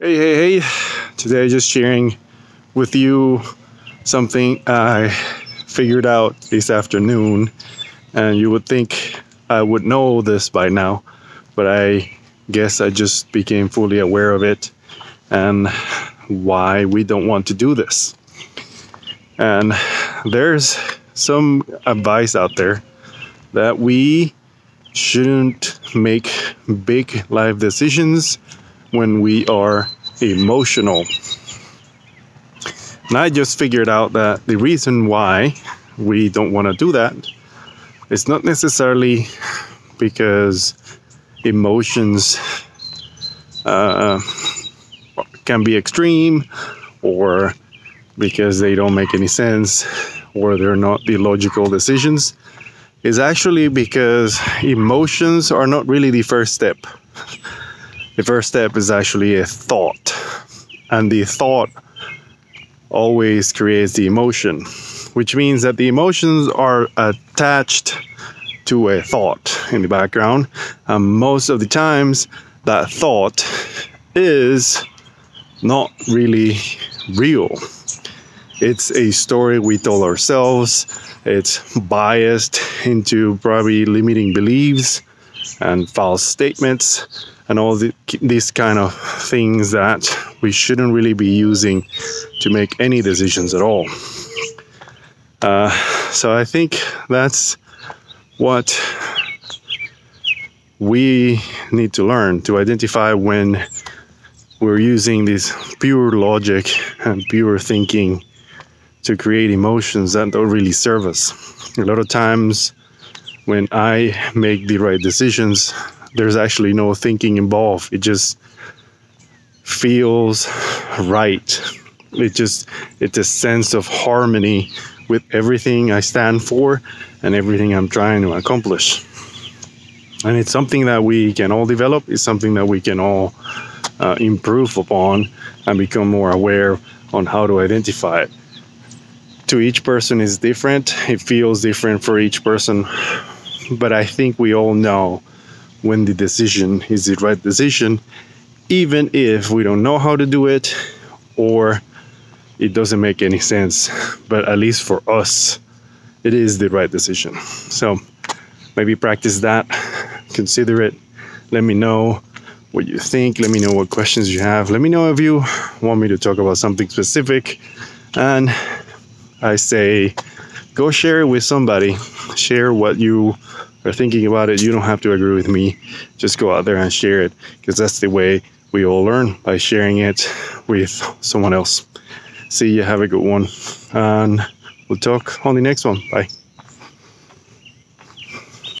Hey, hey, hey. Today, just sharing with you something I figured out this afternoon. And you would think I would know this by now, but I guess I just became fully aware of it and why we don't want to do this. And there's some advice out there that we shouldn't make big life decisions when we are emotional. And I just figured out that the reason why we don't want to do that is not necessarily because emotions uh, can be extreme or because they don't make any sense or they're not the logical decisions is actually because emotions are not really the first step. The first step is actually a thought, and the thought always creates the emotion, which means that the emotions are attached to a thought in the background, and most of the times that thought is not really real. It's a story we tell ourselves. It's biased into probably limiting beliefs and false statements and all the, these kind of things that we shouldn't really be using to make any decisions at all. Uh, so I think that's what we need to learn to identify when we're using this pure logic and pure thinking to create emotions that don't really serve us. A lot of times, when I make the right decisions, there's actually no thinking involved. It just feels right. It just, it's a sense of harmony with everything I stand for and everything I'm trying to accomplish. And it's something that we can all develop, it's something that we can all uh, improve upon and become more aware on how to identify it to each person is different. It feels different for each person. But I think we all know when the decision is the right decision, even if we don't know how to do it or it doesn't make any sense. But at least for us, it is the right decision. So maybe practice that, consider it. Let me know what you think. Let me know what questions you have. Let me know if you want me to talk about something specific. And I say, go share it with somebody. Share what you are thinking about it. You don't have to agree with me. Just go out there and share it because that's the way we all learn by sharing it with someone else. See you. Have a good one. And we'll talk on the next one. Bye.